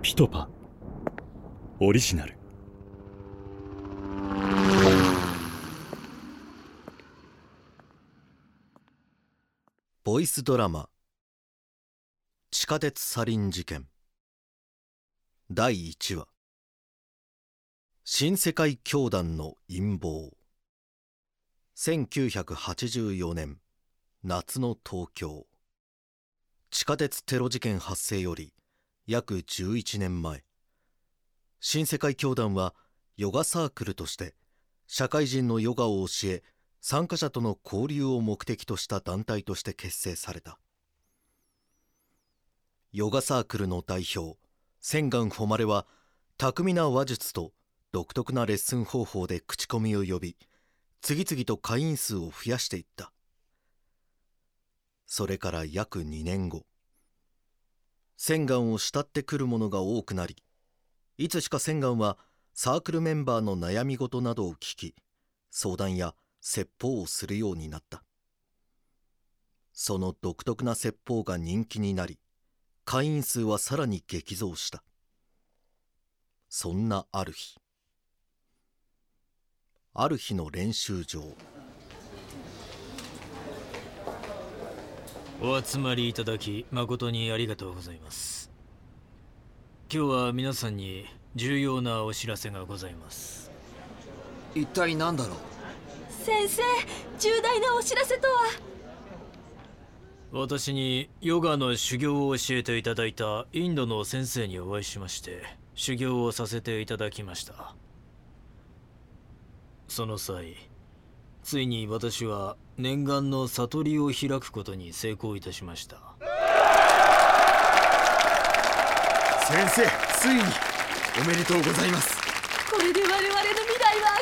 ピトパ。オリジナル。ボイスドラマ。地下鉄サリン事件。第1話。新世界教団の陰謀。1984年夏の東京。地下鉄テロ事件発生より約11年前。新世界教団はヨガサークルとして社会人のヨガを教え参加者との交流を目的とした団体として結成された。ヨガサークルの代表千願誉は巧みな話術と独特なレッスン方法で口コミを呼び次々と会員数を増やしていった。それから約2年後。千願を慕ってくる者が多くなりいつしか千願はサークルメンバーの悩み事などを聞き相談や説法をするようになった。その独特な説法が人気になり会員数はさらに激増した。そんなある日。ある日の練習場。お集まりいただき誠にありがとうございます。今日は皆さんに重要なお知らせがございます。一体何だろう？先生重大なお知らせとは？私にヨガの修行を教えていただいたインドの先生にお会いしまして修行をさせていただきました。その際ついに私は念願の悟りを開くことに成功いたしました。先生ついにおめでとうございます。これで我々の未来は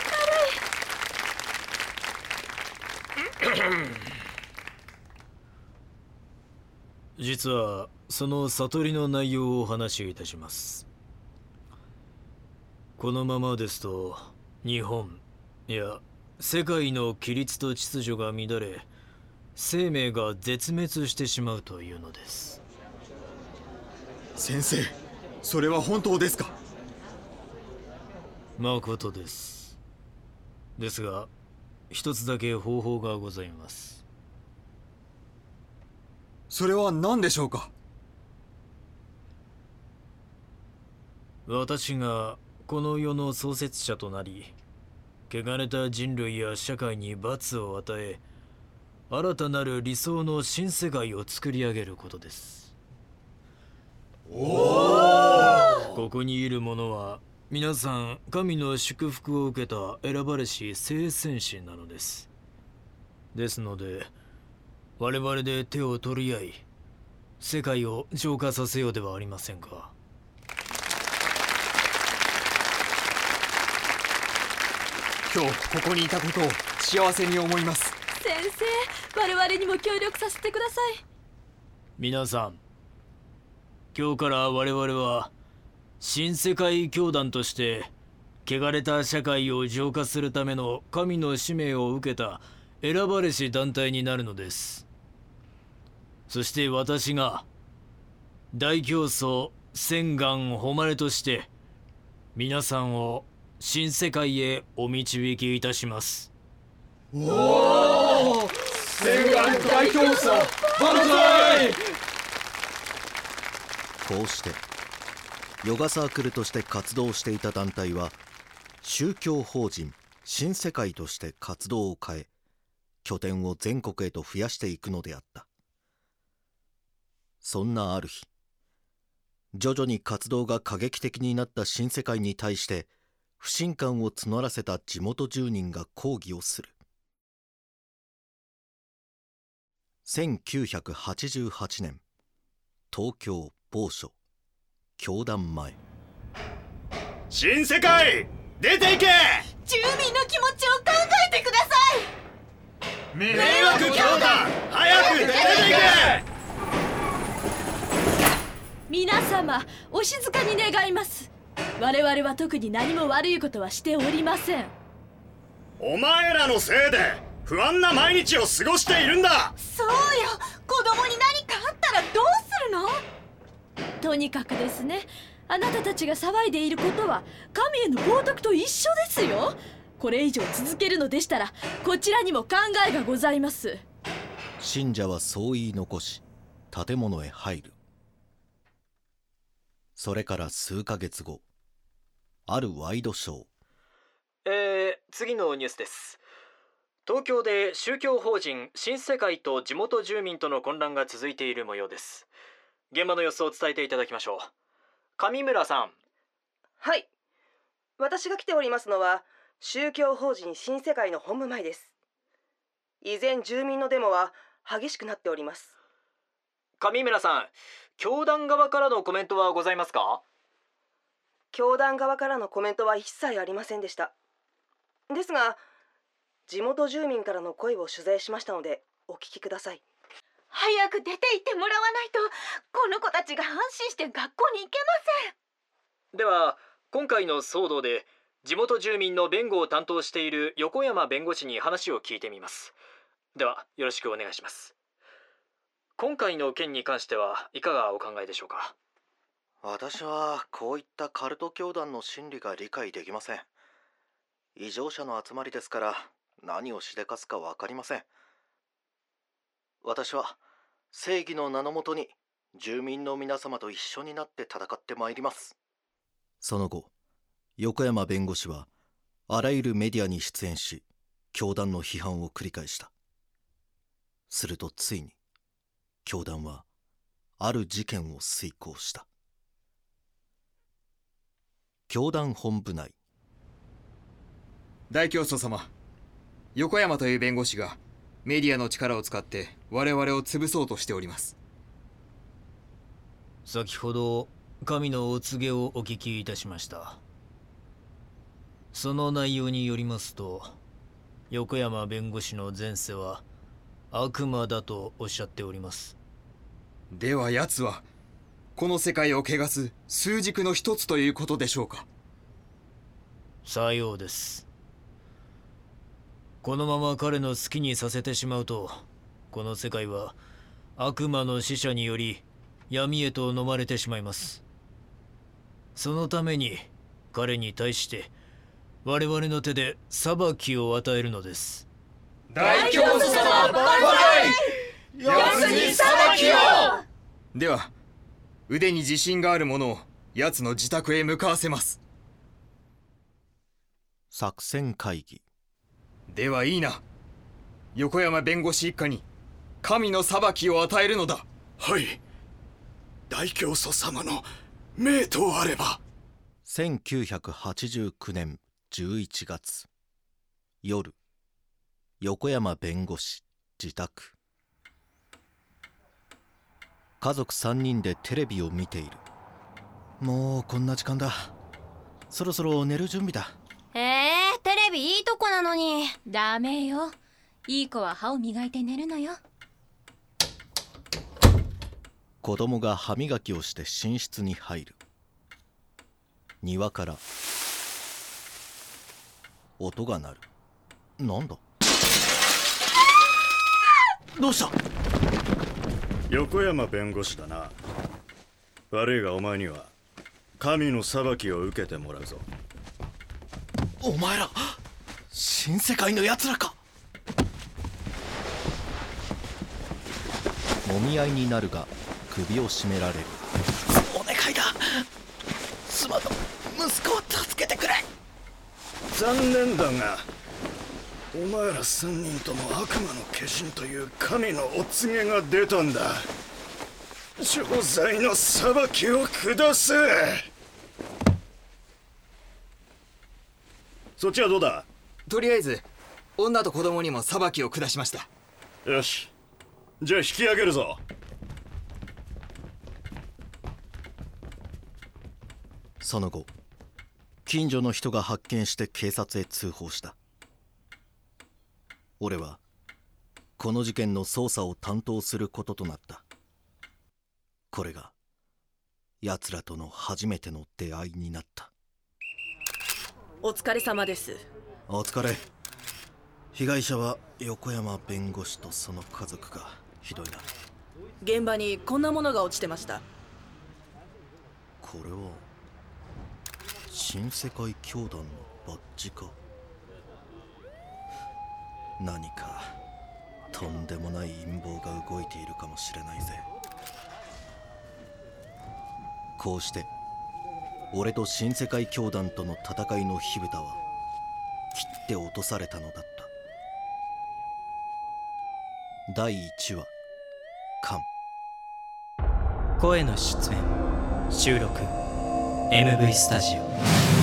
実はその悟りの内容をお話しいたします。このままですと日本いや世界の規律と秩序が乱れ生命が絶滅してしまうというのです。先生それは本当ですか？まことです。ですが一つだけ方法がございます。それは何でしょうか？私がこの世の創設者となり汚れた人類や社会に罰を与え新たなる理想の新世界を作り上げることです。ここにいる者は皆さん神の祝福を受けた選ばれし聖戦士なのです。ですので我々で手を取り合い世界を浄化させようではありませんか今日ここにいたことを幸せに思います。先生我々にも協力させてください。皆さん今日から我々は新世界教団として汚れた社会を浄化するための神の使命を受けた選ばれし団体になるのです。そして私が大教祖千願誉れとして皆さんを新世界へお導きいたします。おお万歳！こうしてヨガサークルとして活動していた団体は宗教法人新世界として活動を変え拠点を全国へと増やしていくのであった。そんなある日徐々に活動が過激的になった新世界に対して不信感を募らせた地元住人が抗議をする。1988年東京某所教団前。新世界出ていけ！住民の気持ちを考えてください！迷惑教団早く出ていけ！皆様お静かに願います我々は特に何も悪いことはしておりません。お前らのせいで不安な毎日を過ごしているんだ。そうよ。子供に何かあったらどうするの？とにかくですね。あなたたちが騒いでいることは神への冒涜と一緒ですよ。これ以上続けるのでしたらこちらにも考えがございます。信者はそう言い残し建物へ入る。それから数ヶ月後あるワイドショー。えー、次のニュースです。東京で宗教法人新世界と地元住民との混乱が続いている模様です。現場の様子を伝えていただきましょう。上村さん。はい。私が来ておりますのは宗教法人新世界の本部前です。依然住民のデモは激しくなっております。上村さん教団側からのコメントはございますか？教団側からのコメントは一切ありませんでした。ですが地元住民からの声を取材しましたのでお聞きください。早く出て行ってもらわないとこの子たちが安心して学校に行けまでは今回の騒動で地元住民の弁護を担当している横山弁護士に話を聞いてみます。ではよろしくお願いします。今回の件に関してはいかがお考えでしょうか？私はこういったカルト教団の心理が理解できません。異常者の集まりですから何をしでかすか分かりません。私は正義の名のもとに住民の皆様と一緒になって戦ってまいります。その後横山弁護士はあらゆるメディアに出演し教団の批判を繰り返した。するとついに教団はある事件を遂行した。教団本部内。大教祖様横山という弁護士がメディアの力を使って我々を潰そうとしております。先ほど神のお告げをお聞きいたしました。その内容によりますと横山弁護士の前世は悪魔だとおっしゃっております。では奴はこの世界を汚す数軸の一つということでしょうか。さようです。このまま彼の好きにさせてしまうとこの世界は悪魔の使者により闇へと飲まれてしまいます。そのために彼に対して我々の手で裁きを与えるのです。大教祖様万歳奴に裁きを。では腕に自信がある者を奴の自宅へ向かわせます。作戦会議。ではいいな。横山弁護士一家に神の裁きを与えるのだ。はい。大教祖様の命とあれば。1989年11月。夜横山弁護士自宅家族3人でテレビを見ている。もうこんな時間だ。そろそろ寝る準備だ。えー、テレビいいとこなのに。ダメよ。いい子は歯を磨いて寝るのよ。子供が歯磨きをして寝室に入る。庭から。音が鳴る。なんだ？どうした？横山弁護士だな。悪いがお前には神の裁きを受けてもらうぞ。お前ら新世界の奴らか。もみ合いになるが首を絞められる。お願いだ。妻と息子を助けてくれ。残念だがお前ら三人とも悪魔の化身という神のお告げが出たんだ。錠剤の裁きを下せ。そっちはどうだ？とりあえず女と子供にも裁きを下しました。よし。じゃあ引き上げるぞ。その後近所の人が発見して警察へ通報した俺はこの事件の捜査を担当することとなった。これが奴らとの初めての出会いになった。お疲れ様です。お疲れ。被害者は横山弁護士とその家族がひどいな。現場にこんなものが落ちてました。これは新世界教団のバッジか何かとんでもない陰謀が動いているかもしれないぜ。こうして俺と新世界教団との戦いの火蓋は切って落とされたのだった。第1話「カン」声の出演収録 MV スタジオ。